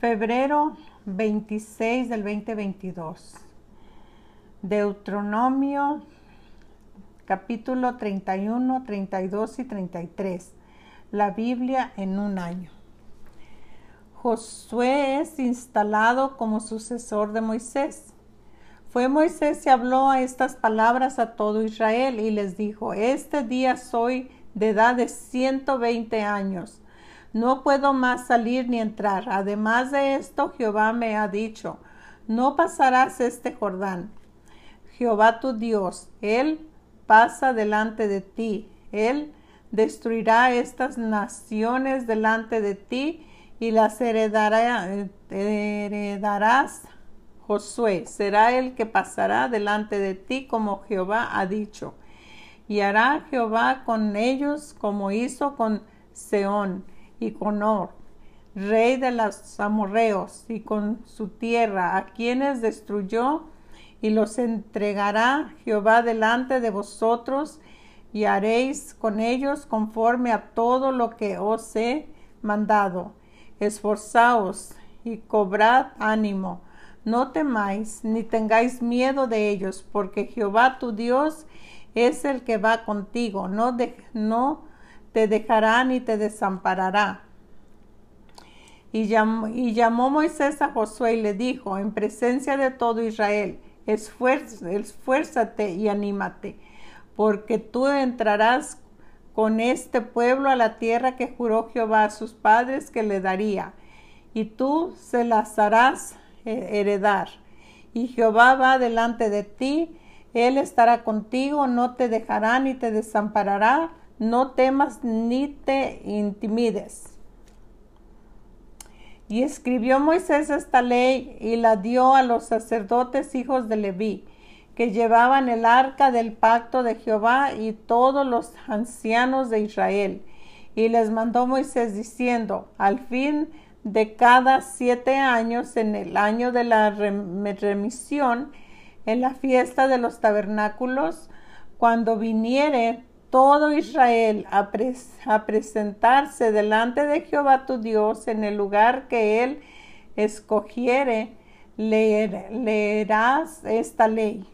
Febrero 26 del 2022. Deuteronomio capítulo 31, 32 y 33. La Biblia en un año. Josué es instalado como sucesor de Moisés. Fue Moisés y habló a estas palabras a todo Israel y les dijo, este día soy de edad de 120 años. No puedo más salir ni entrar. Además de esto, Jehová me ha dicho, no pasarás este Jordán. Jehová tu Dios, Él pasa delante de ti. Él destruirá estas naciones delante de ti y las heredará, heredarás Josué. Será el que pasará delante de ti como Jehová ha dicho. Y hará Jehová con ellos como hizo con Seón y con Or, rey de los amorreos, y con su tierra, a quienes destruyó, y los entregará Jehová delante de vosotros, y haréis con ellos conforme a todo lo que os he mandado. Esforzaos y cobrad ánimo. No temáis ni tengáis miedo de ellos, porque Jehová tu Dios es el que va contigo. No, de, no te dejará ni te desamparará. Y llamó, y llamó, Moisés a Josué y le dijo, en presencia de todo Israel, esfuérzate y anímate, porque tú entrarás con este pueblo a la tierra que juró Jehová a sus padres que le daría, y tú se las harás heredar. Y Jehová va delante de ti, Él estará contigo, no te dejará ni te desamparará no temas ni te intimides. Y escribió Moisés esta ley y la dio a los sacerdotes hijos de Leví, que llevaban el arca del pacto de Jehová y todos los ancianos de Israel. Y les mandó Moisés diciendo, al fin de cada siete años, en el año de la remisión, en la fiesta de los tabernáculos, cuando viniere todo Israel a, presentarse delante de Jehová tu Dios en el lugar que él escogiere, leerás esta ley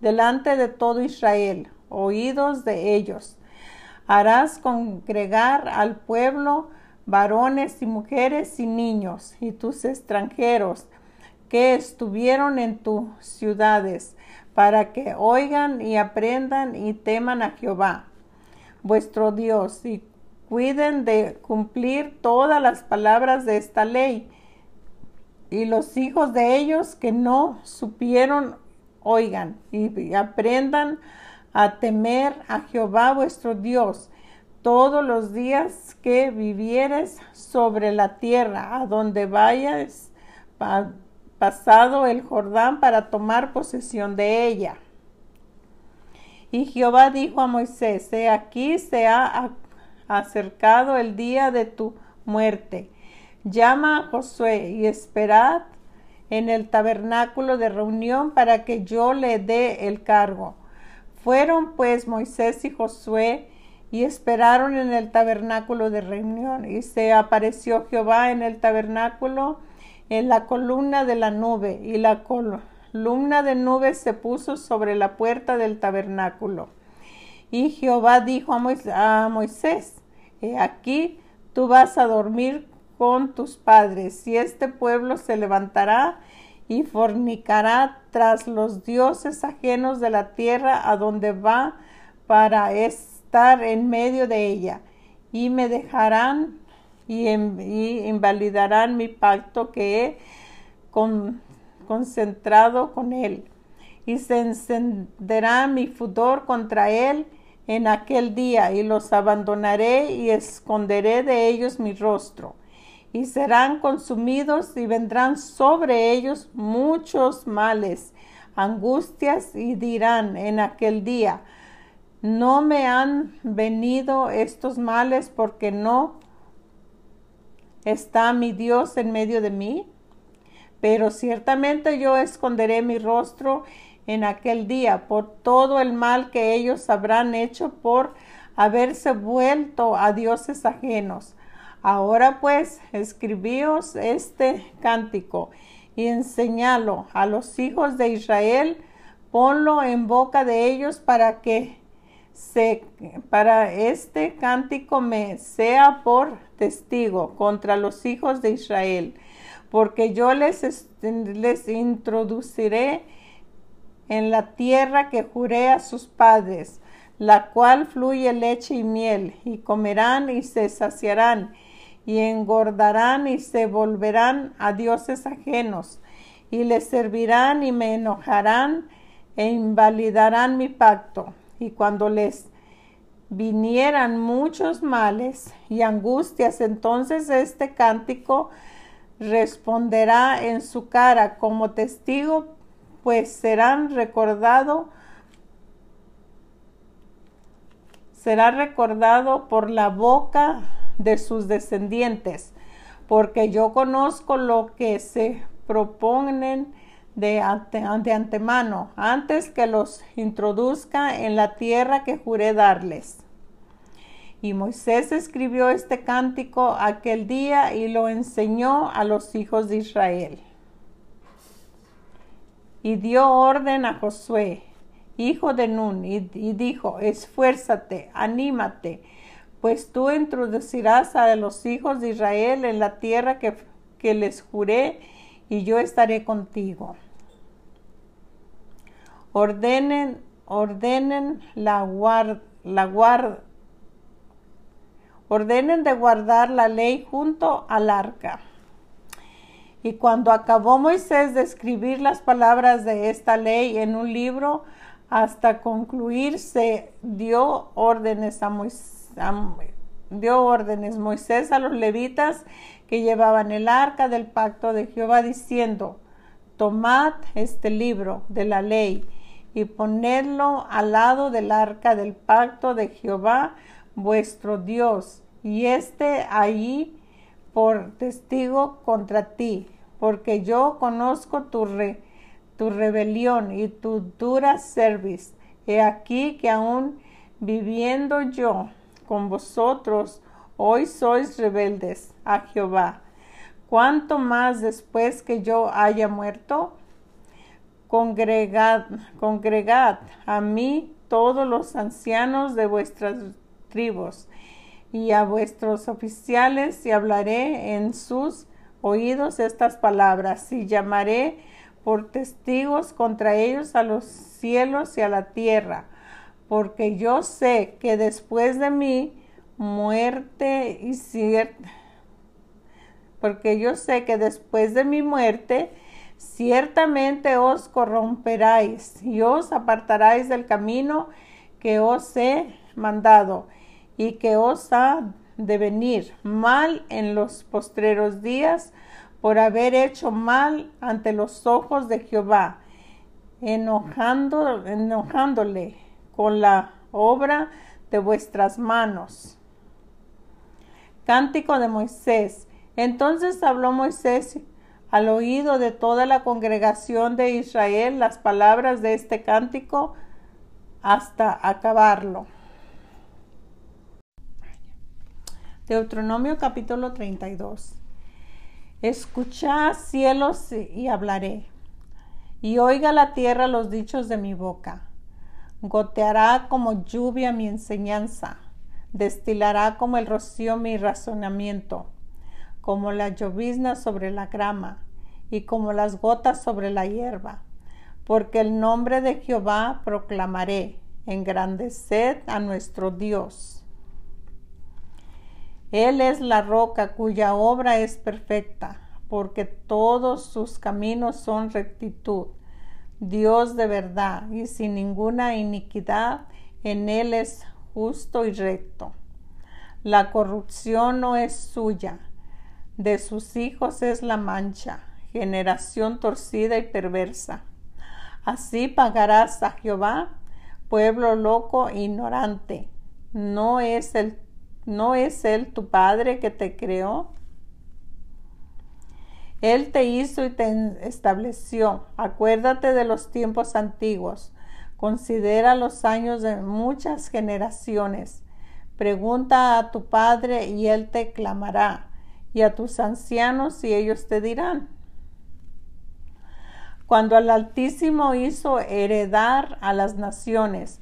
delante de todo Israel, oídos de ellos. Harás congregar al pueblo varones y mujeres y niños y tus extranjeros que estuvieron en tus ciudades, para que oigan y aprendan y teman a Jehová vuestro Dios y cuiden de cumplir todas las palabras de esta ley. Y los hijos de ellos que no supieron, oigan y aprendan a temer a Jehová vuestro Dios todos los días que vivieres sobre la tierra, a donde vayas pasado el Jordán para tomar posesión de ella. Y Jehová dijo a Moisés, he aquí se ha acercado el día de tu muerte. Llama a Josué y esperad en el tabernáculo de reunión para que yo le dé el cargo. Fueron pues Moisés y Josué y esperaron en el tabernáculo de reunión. Y se apareció Jehová en el tabernáculo en la columna de la nube y la columna columna de nubes se puso sobre la puerta del tabernáculo. Y Jehová dijo a Moisés, He aquí tú vas a dormir con tus padres, y este pueblo se levantará y fornicará tras los dioses ajenos de la tierra a donde va para estar en medio de ella, y me dejarán y, invalidarán mi pacto que he con, concentrado con él, y se encenderá mi fudor contra él en aquel día, y los abandonaré y esconderé de ellos mi rostro, y serán consumidos y vendrán sobre ellos muchos males, angustias, y dirán en aquel día, no me han venido estos males porque no está mi Dios en medio de mí pero ciertamente yo esconderé mi rostro en aquel día por todo el mal que ellos habrán hecho por haberse vuelto a dioses ajenos. Ahora pues, escribíos este cántico y enseñalo a los hijos de Israel, ponlo en boca de ellos para que se, para este cántico me sea por testigo contra los hijos de Israel, porque yo les, les introduciré en la tierra que juré a sus padres, la cual fluye leche y miel, y comerán y se saciarán, y engordarán y se volverán a dioses ajenos, y les servirán y me enojarán e invalidarán mi pacto. Y cuando les vinieran muchos males y angustias, entonces este cántico responderá en su cara como testigo, pues serán recordado será recordado por la boca de sus descendientes, porque yo conozco lo que se proponen de, antemano, antes que los introduzca en la tierra que juré darles. Y Moisés escribió este cántico aquel día y lo enseñó a los hijos de Israel. Y dio orden a Josué, hijo de Nun, y, dijo, esfuérzate, anímate, pues tú introducirás a los hijos de Israel en la tierra que, que les juré, y yo estaré contigo. Ordenen, ordenen la guard, la guard, ordenen de guardar la ley junto al arca. Y cuando acabó Moisés de escribir las palabras de esta ley en un libro, hasta concluirse dio órdenes a Moisés, dio órdenes Moisés a los levitas que llevaban el arca del pacto de Jehová diciendo, tomad este libro de la ley y ponedlo al lado del arca del pacto de Jehová vuestro Dios y esté allí por testigo contra ti, porque yo conozco tu tu rebelión y tu dura cerviz. He aquí que aún viviendo yo con vosotros, hoy sois rebeldes a Jehová. ¿Cuánto más después que yo haya muerto? Congregad, congregad a mí todos los ancianos de vuestras tribus y a vuestros oficiales y hablaré en sus oídos estas palabras y llamaré por testigos contra ellos a los cielos y a la tierra, porque yo sé que después de mí muerte y porque yo sé que después de mi muerte ciertamente os corromperáis y os apartaráis del camino que os he mandado y que os ha de venir mal en los postreros días por haber hecho mal ante los ojos de Jehová, enojándole con la obra de vuestras manos. Cántico de Moisés. Entonces habló Moisés al oído de toda la congregación de Israel las palabras de este cántico hasta acabarlo. Deuteronomio capítulo 32. Escuchad cielos y hablaré, y oiga la tierra los dichos de mi boca. Goteará como lluvia mi enseñanza, destilará como el rocío mi razonamiento, como la llovizna sobre la grama y como las gotas sobre la hierba. Porque el nombre de Jehová proclamaré, engrandeced a nuestro Dios. Él es la roca cuya obra es perfecta, porque todos sus caminos son rectitud. Dios de verdad y sin ninguna iniquidad, en Él es justo y recto. La corrupción no es suya, de sus hijos es la mancha, generación torcida y perversa. Así pagarás a Jehová, pueblo loco e ignorante. No es el ¿No es Él tu Padre que te creó? Él te hizo y te estableció. Acuérdate de los tiempos antiguos. Considera los años de muchas generaciones. Pregunta a tu padre y él te clamará, y a tus ancianos y ellos te dirán. Cuando el Altísimo hizo heredar a las naciones,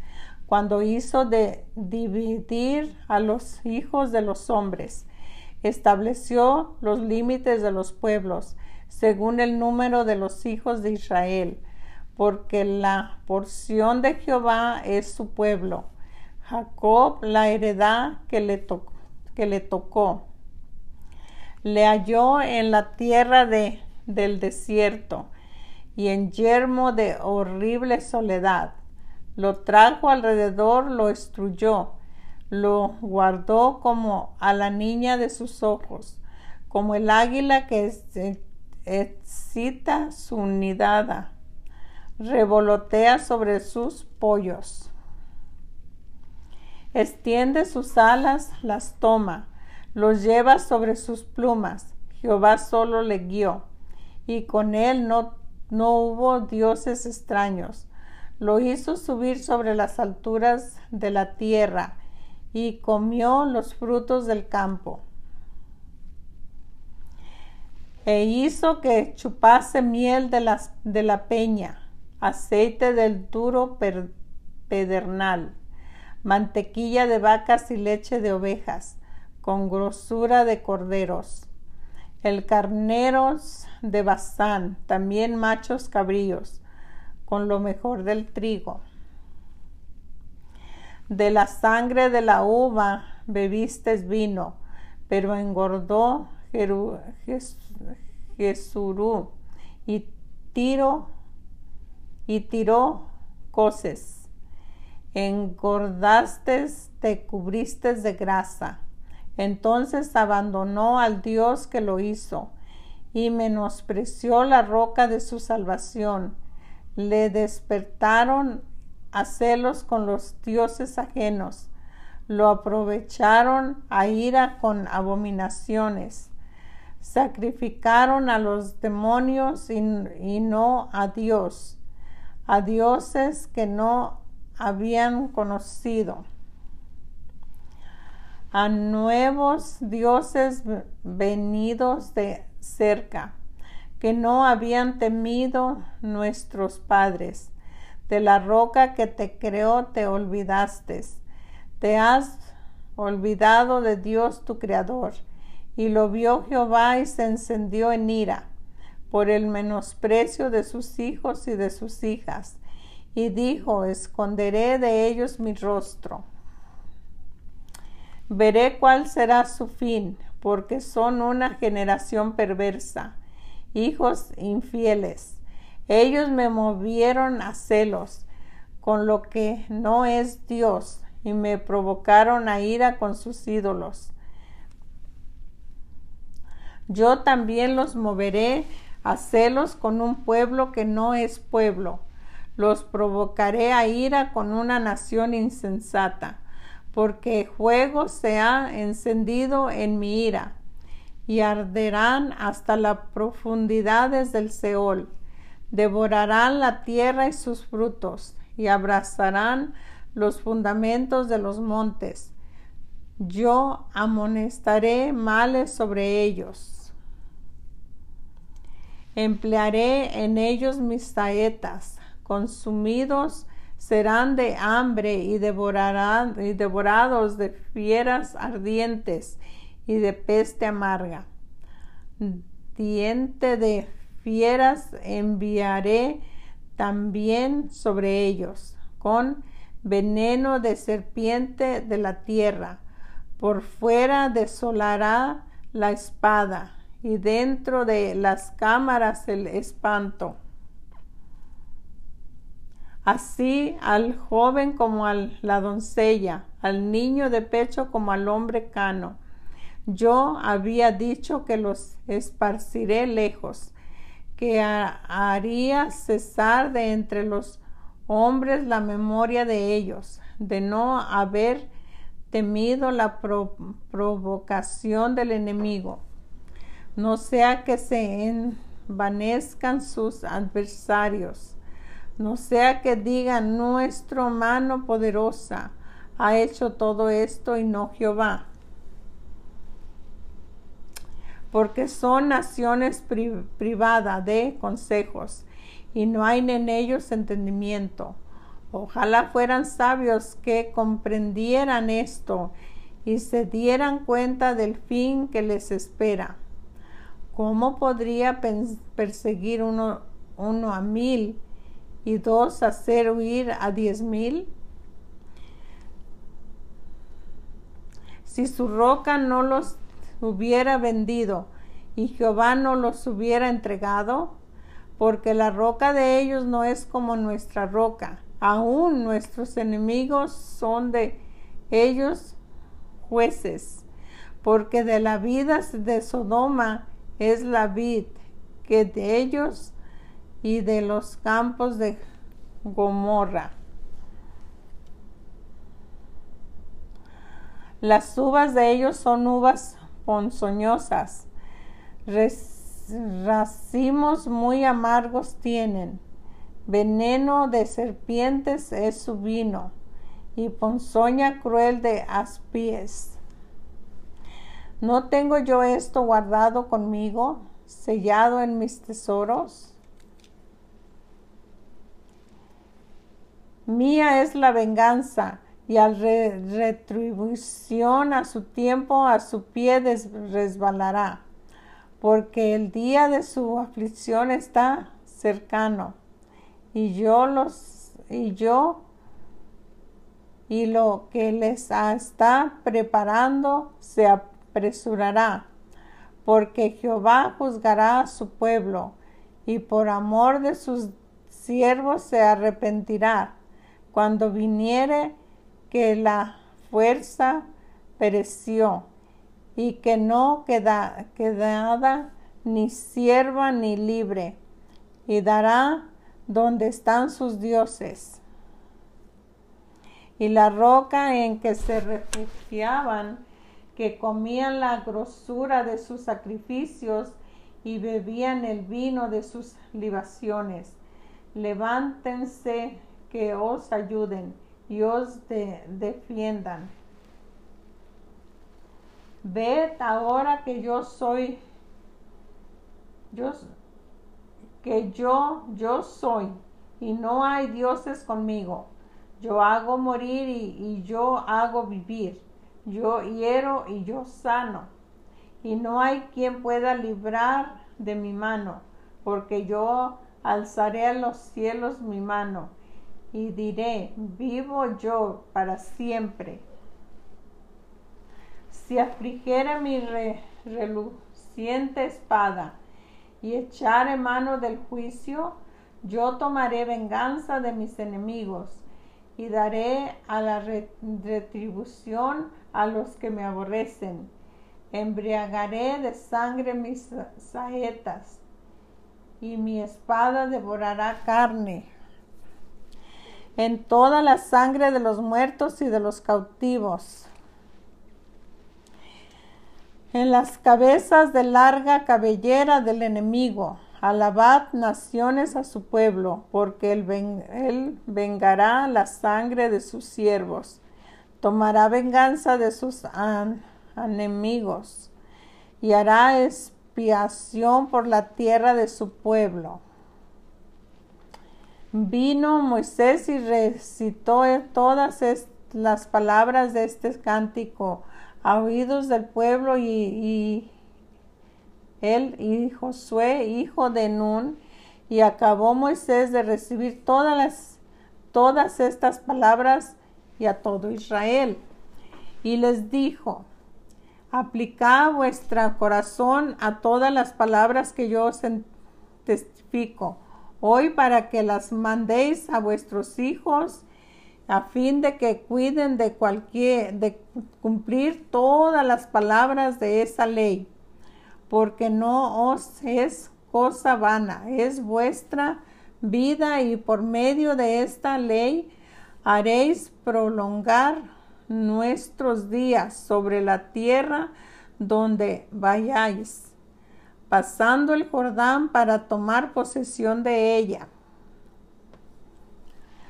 cuando hizo de dividir a los hijos de los hombres, estableció los límites de los pueblos según el número de los hijos de Israel, porque la porción de Jehová es su pueblo, Jacob la heredad que le, que le tocó. Le halló en la tierra de, del desierto y en yermo de horrible soledad. Lo trajo alrededor, lo estruyó, lo guardó como a la niña de sus ojos, como el águila que excita su nidada, revolotea sobre sus pollos. Extiende sus alas, las toma, los lleva sobre sus plumas. Jehová solo le guió, y con él no, no hubo dioses extraños lo hizo subir sobre las alturas de la tierra y comió los frutos del campo. E hizo que chupase miel de, de la peña, aceite del duro pedernal, mantequilla de vacas y leche de ovejas, con grosura de corderos. El carneros de Bazán, también machos cabríos, con lo mejor del trigo. De la sangre de la uva bebiste vino, pero engordó Jesurú y tiro y tiró coces. Engordaste, te cubriste de grasa. Entonces abandonó al Dios que lo hizo y menospreció la roca de su salvación le despertaron a celos con los dioses ajenos, lo aprovecharon a ira con abominaciones, sacrificaron a los demonios y, no a Dios, a dioses que no habían conocido, a nuevos dioses venidos de cerca que no habían temido nuestros padres. De la roca que te creó te olvidaste. Te has olvidado de Dios tu Creador. Y lo vio Jehová y se encendió en ira por el menosprecio de sus hijos y de sus hijas. Y dijo, esconderé de ellos mi rostro. Veré cuál será su fin, porque son una generación perversa hijos infieles. Ellos me movieron a celos con lo que no es Dios y me provocaron a ira con sus ídolos. Yo también los moveré a celos con un pueblo que no es pueblo. Los provocaré a ira con una nación insensata, porque fuego se ha encendido en mi ira y arderán hasta las profundidades del Seol. Devorarán la tierra y sus frutos y abrazarán los fundamentos de los montes. Yo amonestaré males sobre ellos. Emplearé en ellos mis saetas, consumidos serán de hambre y, devorarán, y devorados de fieras ardientes y de peste amarga. Diente de fieras enviaré también sobre ellos, con veneno de serpiente de la tierra. Por fuera desolará la espada, y dentro de las cámaras el espanto. Así al joven como a la doncella, al niño de pecho como al hombre cano yo había dicho que los esparciré lejos, que haría cesar de entre los hombres la memoria de ellos, de no haber temido la provocación del enemigo, no sea que se envanezcan sus adversarios, no sea que digan nuestra mano poderosa ha hecho todo esto y no Jehová? Porque son naciones privadas de consejos y no hay en ellos entendimiento. Ojalá fueran sabios que comprendieran esto y se dieran cuenta del fin que les espera. ¿Cómo podría perseguir uno, a mil y dos hacer huir a diez mil? Si su roca no los hubiera vendido y Jehová no los hubiera entregado, porque la roca de ellos no es como nuestra roca. Aún nuestros enemigos son de ellos jueces, porque de la vida de Sodoma es la vid, que de ellos y de los campos de Gomorra. Las uvas de ellos son uvas ponzoñosas, racimos muy amargos tienen, veneno de serpientes es su vino, y ponzoña cruel de aspies. ¿No tengo yo esto guardado conmigo, sellado en mis tesoros? Mía es la venganza y al retribución a su tiempo a su pie resbalará, porque el día de su aflicción está cercano, y yo los y yo y lo que les está preparando se apresurará, porque Jehová juzgará a su pueblo, y por amor de sus siervos se arrepentirá, cuando viniere que la fuerza pereció y que no queda, quedada ni sierva ni libre, y dará donde están sus dioses. Y la roca en que se refugiaban, que comían la grosura de sus sacrificios y bebían el vino de sus libaciones. Levántense que os ayuden y os defiendan. Ved ahora que yo soy, yo, que yo, yo soy, y no hay dioses conmigo. Yo hago morir y, y yo hago vivir. Yo hiero y yo sano. Y no hay quien pueda librar de mi mano, porque yo alzaré a los cielos mi mano y diré, vivo yo para siempre. Si afligiere mi reluciente espada y echare mano del juicio, yo tomaré venganza de mis enemigos y daré a la retribución a los que me aborrecen. Embriagaré de sangre mis saetas y mi espada devorará carne en toda la sangre de los muertos y de los cautivos, en las cabezas de larga cabellera del enemigo. Alabad naciones a su pueblo, porque él, vengará la sangre de sus siervos, tomará venganza de sus enemigos y hará expiación por la tierra de su pueblo. Vino Moisés y recitó todas las palabras de este cántico a oídos del pueblo y, él y Josué, hijo de Nun, y acabó Moisés de recibir todas las todas estas palabras y a todo Israel. Y les dijo, aplicad vuestro corazón a todas las palabras que yo os testifico hoy para que las mandéis a vuestros hijos a fin de que cuiden de cualquier de cumplir todas las palabras de esa ley, porque no os es cosa vana, es vuestra vida y por medio de esta ley haréis prolongar nuestros días sobre la tierra donde vayáis pasando el Jordán para tomar posesión de ella.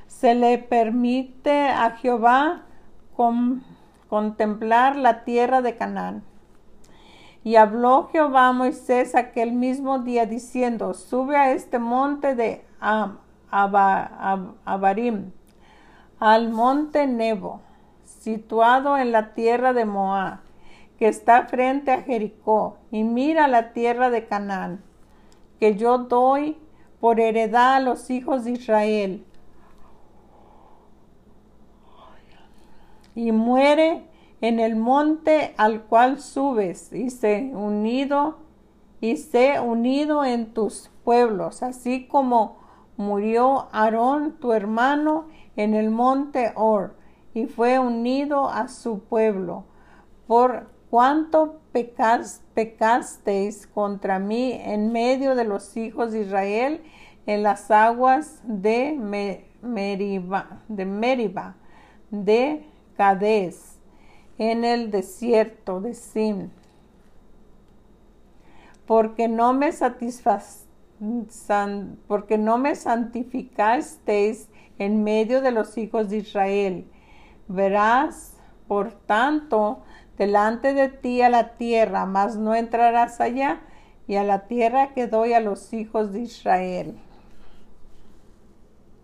Se le permite a Jehová con- contemplar la tierra de Canaán. Y habló Jehová a Moisés aquel mismo día diciendo, sube a este monte de Am- Aba- Ab- Abarim, al monte Nebo, situado en la tierra de Moab, que está frente a Jericó, y mira la tierra de Canaán, que yo doy por heredad a los hijos de Israel. Y muere en el monte al cual subes, y sé unido, y sé unido en tus pueblos, así como murió Aarón tu hermano en el monte Or, y fue unido a su pueblo. Por pecas- pecasteis contra mí en medio de los hijos de Israel en las aguas de Me- Meriba, de Meriba, en el desierto de Sim porque no me porque no me santificasteis en medio de los hijos de Israel. Verás, por tanto, delante de ti a la tierra, mas no entrarás allá, y a la tierra que doy a los hijos de Israel.